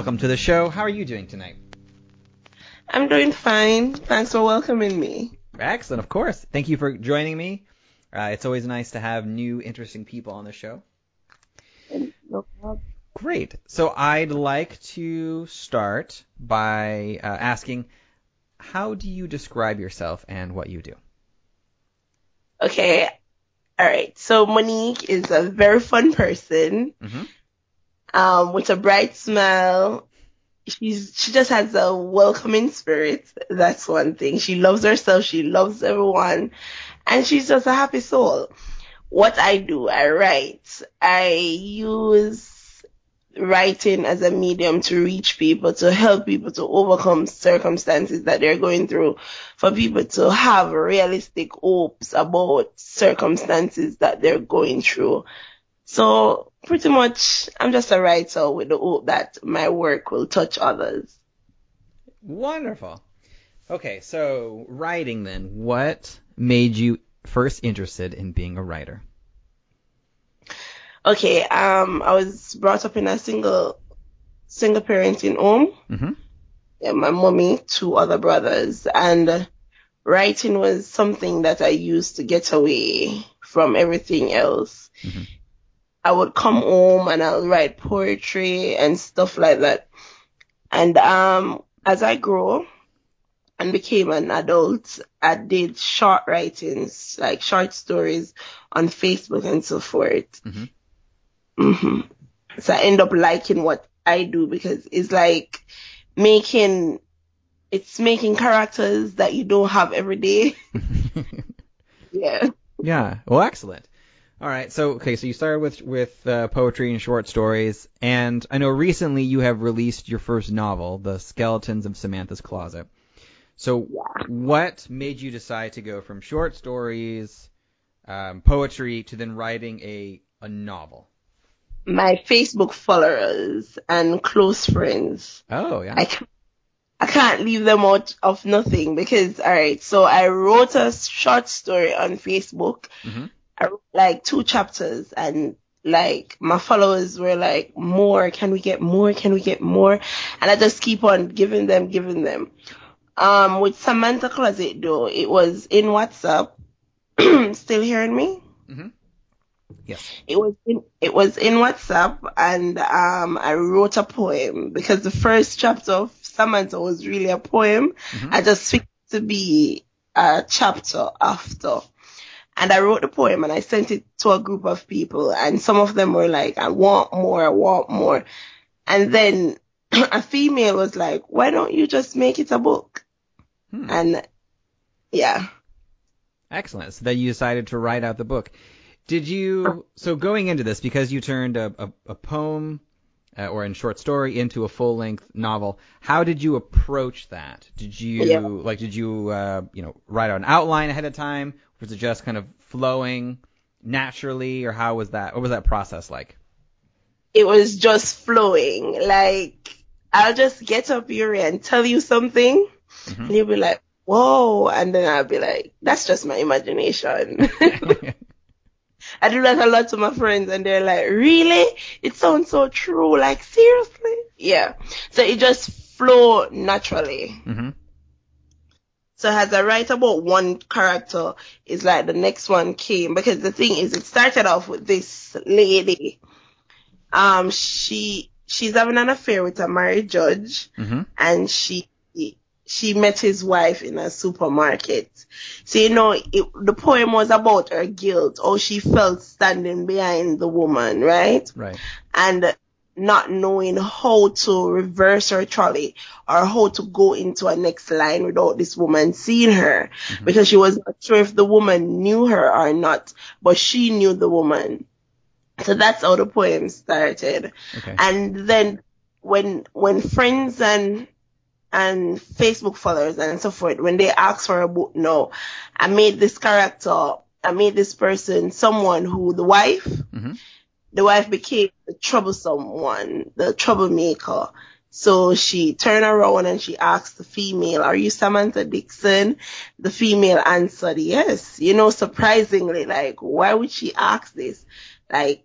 Welcome to the show. How are you doing tonight? I'm doing fine. Thanks for welcoming me. Excellent, of course. Thank you for joining me. Uh, it's always nice to have new, interesting people on the show. No. Great. So I'd like to start by uh, asking, how do you describe yourself and what you do? Okay. All right. So Monique is a very fun person, hmm um, with a bright smile. She's, she just has a welcoming spirit. That's one thing. She loves herself. She loves everyone and she's just a happy soul. What I do, I write. I use writing as a medium to reach people, to help people to overcome circumstances that they're going through, for people to have realistic hopes about circumstances that they're going through. So pretty much I'm just a writer with the hope that my work will touch others. Wonderful. Okay, so writing then. What made you first interested in being a writer? Okay, um, I was brought up in a single, single parenting home. hmm Yeah, my mommy, two other brothers, and writing was something that I used to get away from everything else. Mhm. I would come home and I'll write poetry and stuff like that. And um, as I grew and became an adult, I did short writings, like short stories on Facebook and so forth. Mhm. hmm So I end up liking what I do because it's like making, it's making characters that you don't have every day. yeah. Yeah. Well, excellent. All right. So, okay. So you started with with uh, poetry and short stories, and I know recently you have released your first novel, The Skeletons of Samantha's Closet. So, Yeah. what made you decide to go from short stories, um, poetry, to then writing a a novel? My Facebook followers and close friends. Oh, yeah. I can't, I can't leave them out of nothing because, alright, so I wrote a short story on Facebook. hmm wrote like two chapters and like my followers were like, more, can we get more? Can we get more? And I just keep on giving them, giving them. Um, with Samantha Closet though, it was in WhatsApp. Still hearing me? hmm Yes. It was in, it was in WhatsApp and um I wrote a poem because the first chapter of Samantha was really a poem. Mhm. I just fixed it to be a chapter after. And I wrote the poem and I sent it to a group of people and some of them were like, I want more, I want more. And then a female was like, why don't you just make it a book? Hmm. And yeah. Excellent. So then you decided to write out the book. Did you, so going into this, because you turned a, a, a poem uh, or in short story into a full length novel, how did you approach that? Did you, Yeah. like, did you, uh, you know, write out an outline ahead of time? Was it just kind of flowing naturally, or how was that? What was that process like? it was just flowing. Like, I'll just get up here and tell you something, Mhm. and you'll be like, whoa, and then I'll be like, that's just my imagination. I do that a lot to my friends, and they're like, really? It sounds so true. Like, seriously? Yeah. So it just flow naturally. hmm So as I write about one character, it's like the next one came because the thing is, it started off with this lady. Um, she she's having an affair with a married judge, hmm and she she met his wife in a supermarket. So you know, it, the poem was about her guilt, or she felt standing behind the woman, right? Right. And not knowing how to reverse her trolley or how to go into a next line without this woman seeing her Mhm. because she was not sure if the woman knew her or not, but she knew the woman. So that's how the poem started. Okay. And then when when friends and and Facebook followers and so forth, when they ask for a book, no, I made this character, I made this person someone who the wife, Mhm. The wife became the troublesome one, the troublemaker. So she turned around and she asked the female, are you Samantha Dixon? The female answered yes. You know, surprisingly, like, why would she ask this? Like,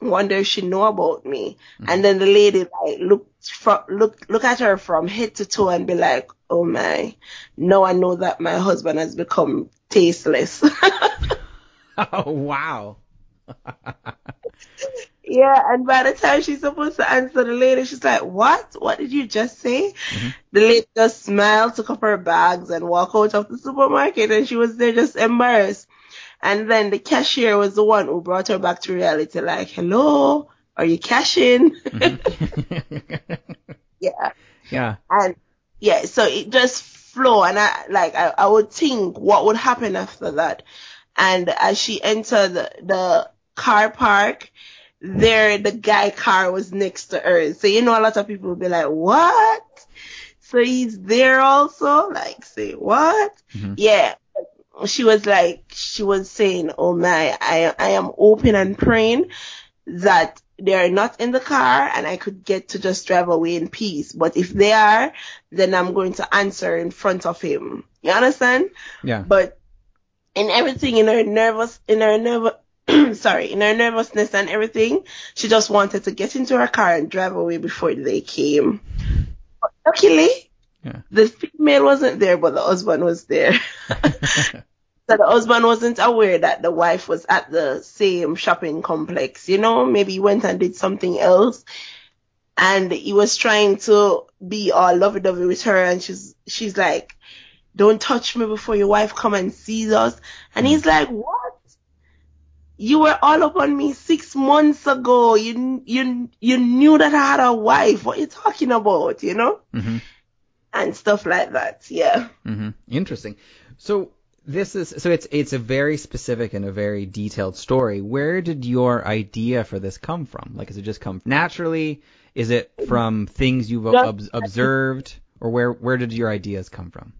wonder if she know about me. Mm. And then the lady like look from look look at her from head to toe and be like, oh my, now I know that my husband has become tasteless. Oh wow. Yeah, and by the time she's supposed to answer the lady, she's like, what? What did you just say? Mhm. The lady just smiled, took up her bags and walked out of the supermarket and she was there just embarrassed. And then the cashier was the one who brought her back to reality like, hello, are you cashing? Mhm. yeah. yeah. and yeah, so it just flow and I like I, I would think what would happen after that. And as she entered the, the car park, there the guy car was next to her. So you know a lot of people would be like, What? So he's there also? Like say what? Mhm. Yeah. She was like she was saying, Oh my, I I am open and praying that they are not in the car and I could get to just drive away in peace. But if they are, then I'm going to answer in front of him. You understand? Yeah. But in everything, in her nervous, in her nervous, sorry, in her nervousness and everything, she just wanted to get into her car and drive away before they came. But luckily, Yeah. the female wasn't there, but the husband was there. So the husband wasn't aware that the wife was at the same shopping complex. You know, maybe he went and did something else. And he was trying to be all lovey-dovey with her and she's, she's like, don't touch me before your wife come and sees us. And he's mm. like, what? You were all up on me six months ago. You, you, you knew that I had a wife. What are you talking about? You know? hmm And stuff like that. Yeah. Mm-hmm. Interesting. So this is so it's it's a very specific and a very detailed story. Where did your idea for this come from? Like, does it just come naturally? Is it from things you've ob- observed, or where where did your ideas come from?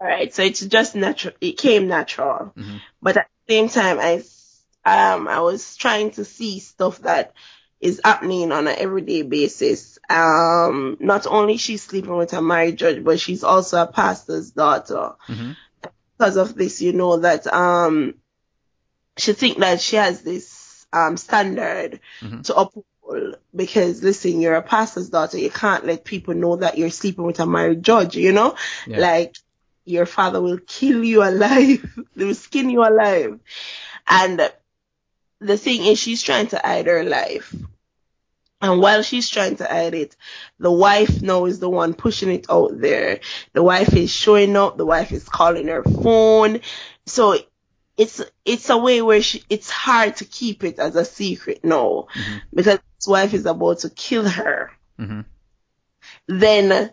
All right, so it's just natural. It came natural, Mhm. but at the same time, I um I was trying to see stuff that is happening on an everyday basis. Um, not only she's sleeping with a married judge, but she's also a pastor's daughter. hmm Because of this, you know that um she think that she has this um standard Mhm. to uphold. Because listen, you're a pastor's daughter. You can't let people know that you're sleeping with a married judge. You know. Yeah. Like your father will kill you alive. they will skin you alive. And the thing is she's trying to hide her life. And while she's trying to hide it, the wife now is the one pushing it out there. The wife is showing up. The wife is calling her phone. So it's, it's a way where she, it's hard to keep it as a secret now Mhm. because his wife is about to kill her hmm then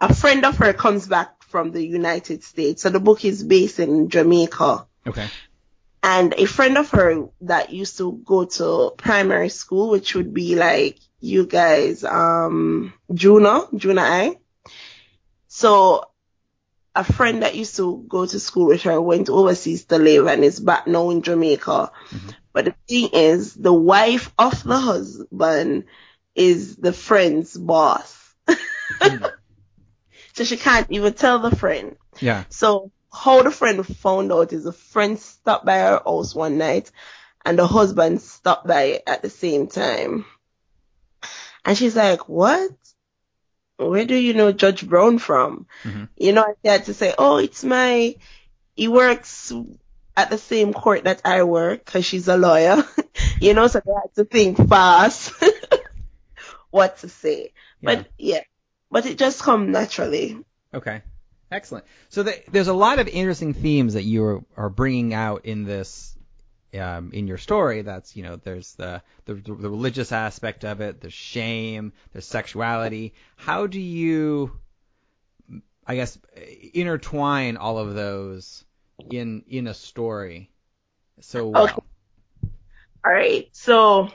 a friend of her comes back from the United States. So the book is based in Jamaica. Okay. And a friend of her that used to go to primary school, which would be like you guys, um, Juno, Juna I. So a friend that used to go to school with her went overseas to live and is back now in Jamaica. Mhm. But the thing is, the wife of the husband is the friend's boss. Hmm. So she can't even tell the friend. Yeah. So how the friend found out is a friend stopped by her house one night and the husband stopped by at the same time. And she's like, what? Where do you know Judge Brown from? Mhm. You know, I had to say, oh, it's my, he works at the same court that I work because she's a lawyer. you know, so they had to think fast what to say. But yeah, but it just come naturally. Okay. Excellent. So the, there's a lot of interesting themes that you are, are bringing out in this um, in your story. That's you know there's the, the the religious aspect of it, there's shame, there's sexuality. How do you, I guess, intertwine all of those in in a story so well? Okay. All right. So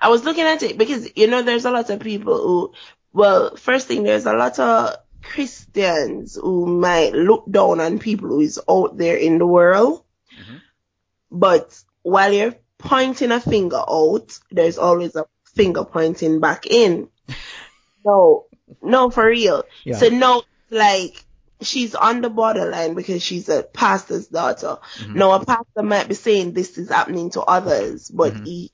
I was looking at it because you know there's a lot of people who, well, first thing there's a lot of Christians who might look down on people who is out there in the world. Mhm. But while you're pointing a finger out, there's always a finger pointing back in. no, no, for real. Yeah. So no, like she's on the borderline because she's a pastor's daughter. Mhm. Now a pastor might be saying this is happening to others, but Mhm. he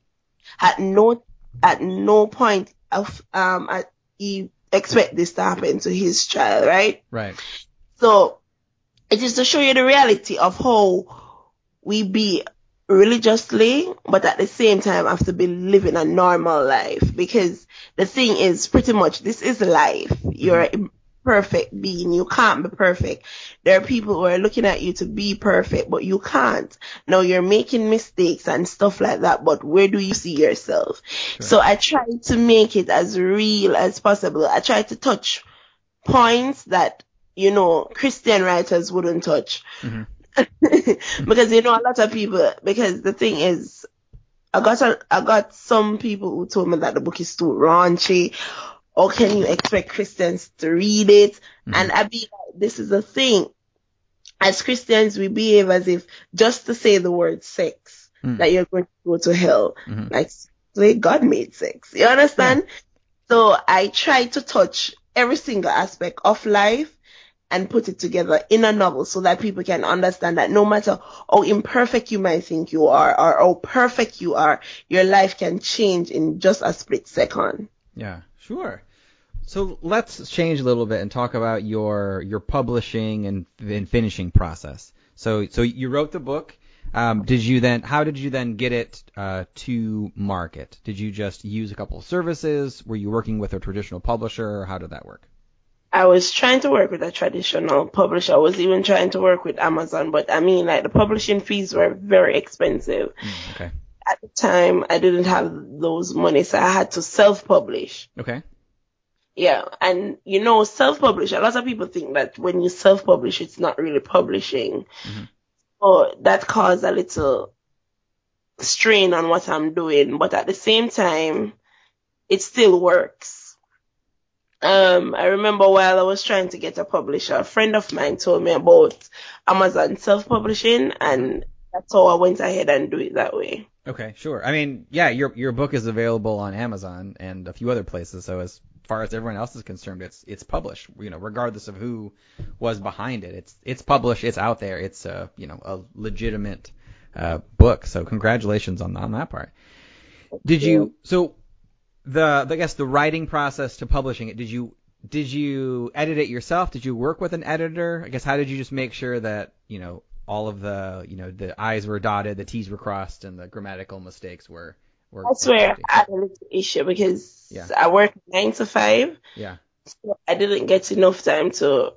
at no at no point of um at, he expect this to happen to his child, right? Right. So it is to show you the reality of how we be religiously, but at the same time have to be living a normal life. Because the thing is pretty much this is life. You're perfect being. You can't be perfect. There are people who are looking at you to be perfect, but you can't. Now you're making mistakes and stuff like that, but where do you see yourself? So I try to make it as real as possible. I try to touch points that, you know, Christian writers wouldn't touch. Mhm. because you know a lot of people because the thing is I got a, I got some people who told me that the book is too raunchy or can you expect Christians to read it? Mhm. And I be like, this is the thing. As Christians, we behave as if just to say the word sex, Mm. that you're going to go to hell. Mhm. Like, say God made sex. You understand? So I try to touch every single aspect of life and put it together in a novel so that people can understand that no matter how imperfect you might think you are or how perfect you are, your life can change in just a split second. Yeah, sure. So let's change a little bit and talk about your your publishing and, and finishing process. So so you wrote the book. Um, did you then? How did you then get it uh, to market? Did you just use a couple of services? Were you working with a traditional publisher? Or how did that work? I was trying to work with a traditional publisher. I was even trying to work with Amazon, but I mean, like the publishing fees were very expensive. Mm, okay. At the time, I didn't have those money, so I had to self-publish. Okay. Yeah, and you know, self-publish. A lot of people think that when you self-publish, it's not really publishing. Mhm. So that caused a little strain on what I'm doing, but at the same time, it still works. Um, I remember while I was trying to get a publisher, a friend of mine told me about Amazon self-publishing, and that's how I went ahead and do it that way. Okay, sure. I mean, yeah, your your book is available on Amazon and a few other places. So as far as everyone else is concerned, it's it's published. You know, regardless of who was behind it, it's it's published. It's out there. It's a you know a legitimate uh, book. So congratulations on on that part. Did you so the I guess the writing process to publishing it? Did you did you edit it yourself? Did you work with an editor? I guess how did you just make sure that you know all of the you know the I's were dotted, the T's were crossed, and the grammatical mistakes were were. That's where? I had a little issue because Yeah. I work nine to five. Yeah. So I didn't get enough time to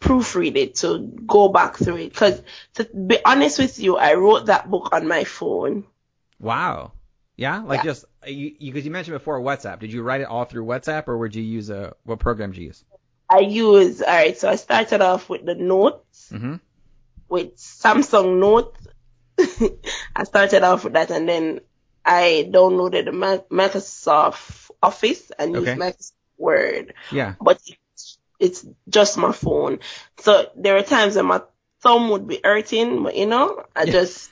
proofread it, to go back through it. Cause to be honest with you, I wrote that book on my phone. Wow. Yeah, like Yeah. just you because you, mentioned before WhatsApp. Did you write it all through WhatsApp, or would you use a what program did you use? I use, alright, so I started off with the notes, Mm-hmm. With Samsung Note. I started off with that and then I downloaded Microsoft Office and Okay. used Microsoft Word. Yeah. but it's, it's just my phone. So there are times when my thumb would be hurting, but you know, I Yeah. just,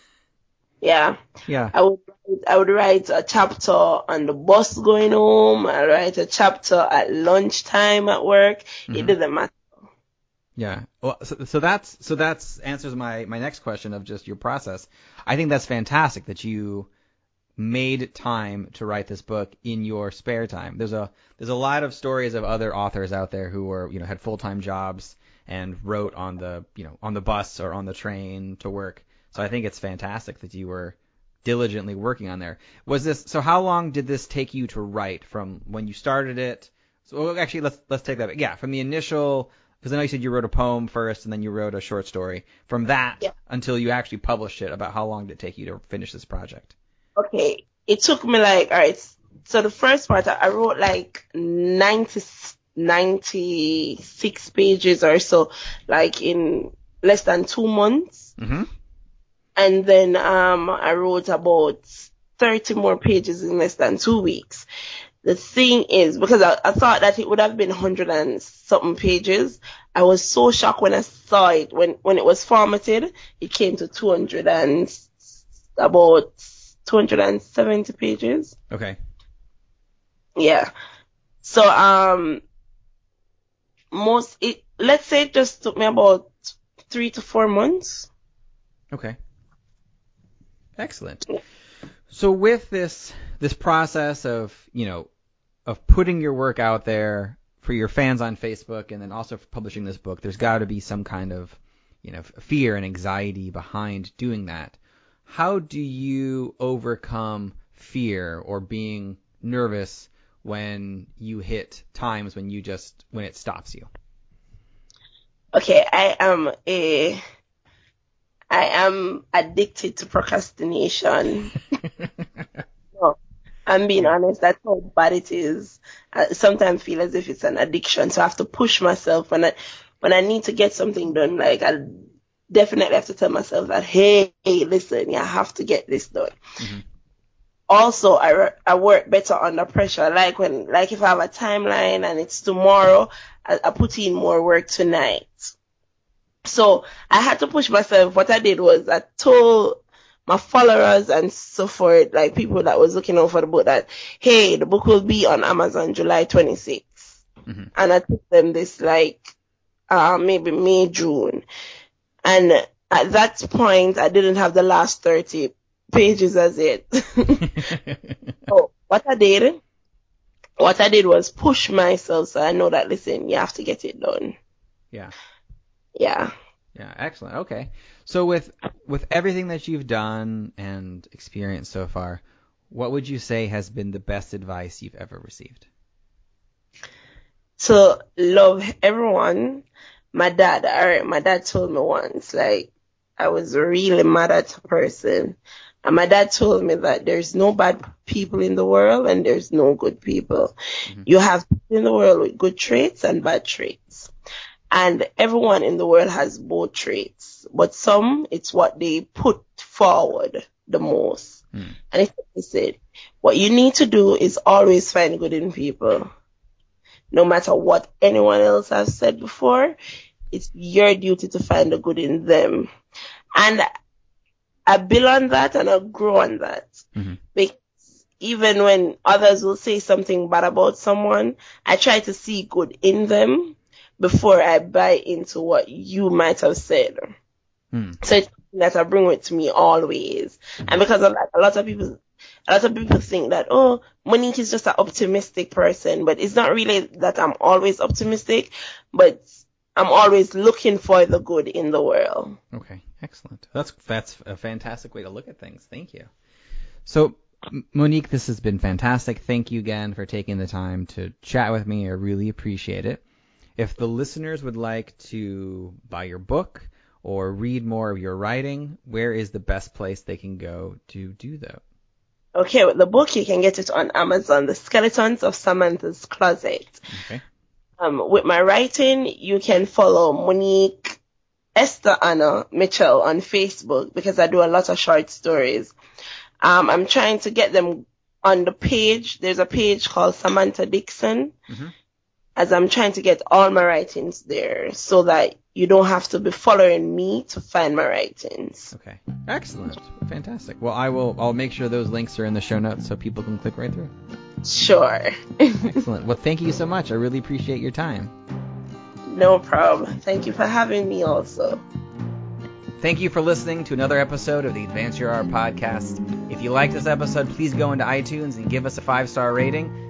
yeah, Yeah. I would, I would write a chapter on the bus going home. I write a chapter at lunchtime at work. It Mhm. doesn't matter. Yeah. Well, so, so that's so that's answers my my next question of just your process. I think that's fantastic that you made time to write this book in your spare time. There's a there's a lot of stories of other authors out there who were you know had full time jobs and wrote on the you know on the bus or on the train to work. So I think it's fantastic that you were diligently working on there. Was this so? How long did this take you to write from when you started it? So actually, let's let's take that. back. Yeah, from the initial because I know you said you wrote a poem first and then you wrote a short story. From that Yeah. until you actually published it, about how long did it take you to finish this project? Okay, it took me like, alright, so the first part, I I wrote like 90, 96 pages or so, like in less than two months. Mm-hmm. And then, um, I wrote about 30 more pages in less than two weeks. The thing is, because I, I thought that it would have been 100 and something pages, I was so shocked when I saw it, when, when it was formatted, it came to 200 and about 270 pages. Okay. Yeah. So, um, most, it, let's say it just took me about three to four months. Okay. Excellent. So with this this process of, you know, of putting your work out there for your fans on Facebook and then also for publishing this book, there's got to be some kind of, you know, fear and anxiety behind doing that. How do you overcome fear or being nervous when you hit times when you just when it stops you? Okay, I am a, I am addicted to procrastination. No, I'm being honest. That's how bad it is. I sometimes feel as if it's an addiction. So I have to push myself when I, when I need to get something done. Like I definitely have to tell myself that, hey, hey listen, you have to get this done. Mhm. Also, I, re- I work better under pressure. Like when, like if I have a timeline and it's tomorrow, I, I put in more work tonight. So I had to push myself. What I did was I told my followers and so forth, like people that was looking out for the book that, hey, the book will be on Amazon July 26th. Mhm. And I took them this like, uh, maybe May, June. And at that point, I didn't have the last 30 pages as it. so what I did, what I did was push myself so I know that, listen, you have to get it done. yeah. Yeah. Yeah, excellent. Okay. So with with everything that you've done and experienced so far, what would you say has been the best advice you've ever received? to love everyone. My dad, alright, my dad told me once, like, I was really mad at a person. And my dad told me that there's no bad people in the world and there's no good people. Mhm. You have people in the world with good traits and bad traits. And everyone in the world has both traits. But some, it's what they put forward the most. Hmm. And it's like I said, what you need to do is always find good in people no matter what anyone else has said before, it's your duty to find the good in them. And I build on that and I grow on that. Mhm. Because even when others will say something bad about someone, I try to see good in them before I buy into what you might have said. Hmm. So it's that I bring with me always. And because of that, a lot of people, a lot of people think that, oh, Monique is just an optimistic person, but it's not really that I'm always optimistic, but I'm always looking for the good in the world. Okay, excellent. That's that's a fantastic way to look at things. Thank you. So, Monique, this has been fantastic. Thank you again for taking the time to chat with me. I really appreciate it. If the listeners would like to buy your book or read more of your writing, where is the best place they can go to do that? Okay, with the book, you can get it on Amazon, The Skeletons of Samantha's Closet. Okay. Um, with my writing, you can follow Monique Esther Anna Mitchell on Facebook because I do a lot of short stories. Um, I'm trying to get them on the page. There's a page called Samantha Dixon. Mhm. As I'm trying to get all my writings there so that you don't have to be following me to find my writings. Okay. Excellent. Fantastic. Well, I will. I'll make sure those links are in the show notes so people can click right through. Sure. Excellent. Well, thank you so much. I really appreciate your time. no problem. Thank you for having me also. Thank you for listening to another episode of the Advance Your Art podcast. If you like this episode, please go into iTunes and give us a five star rating.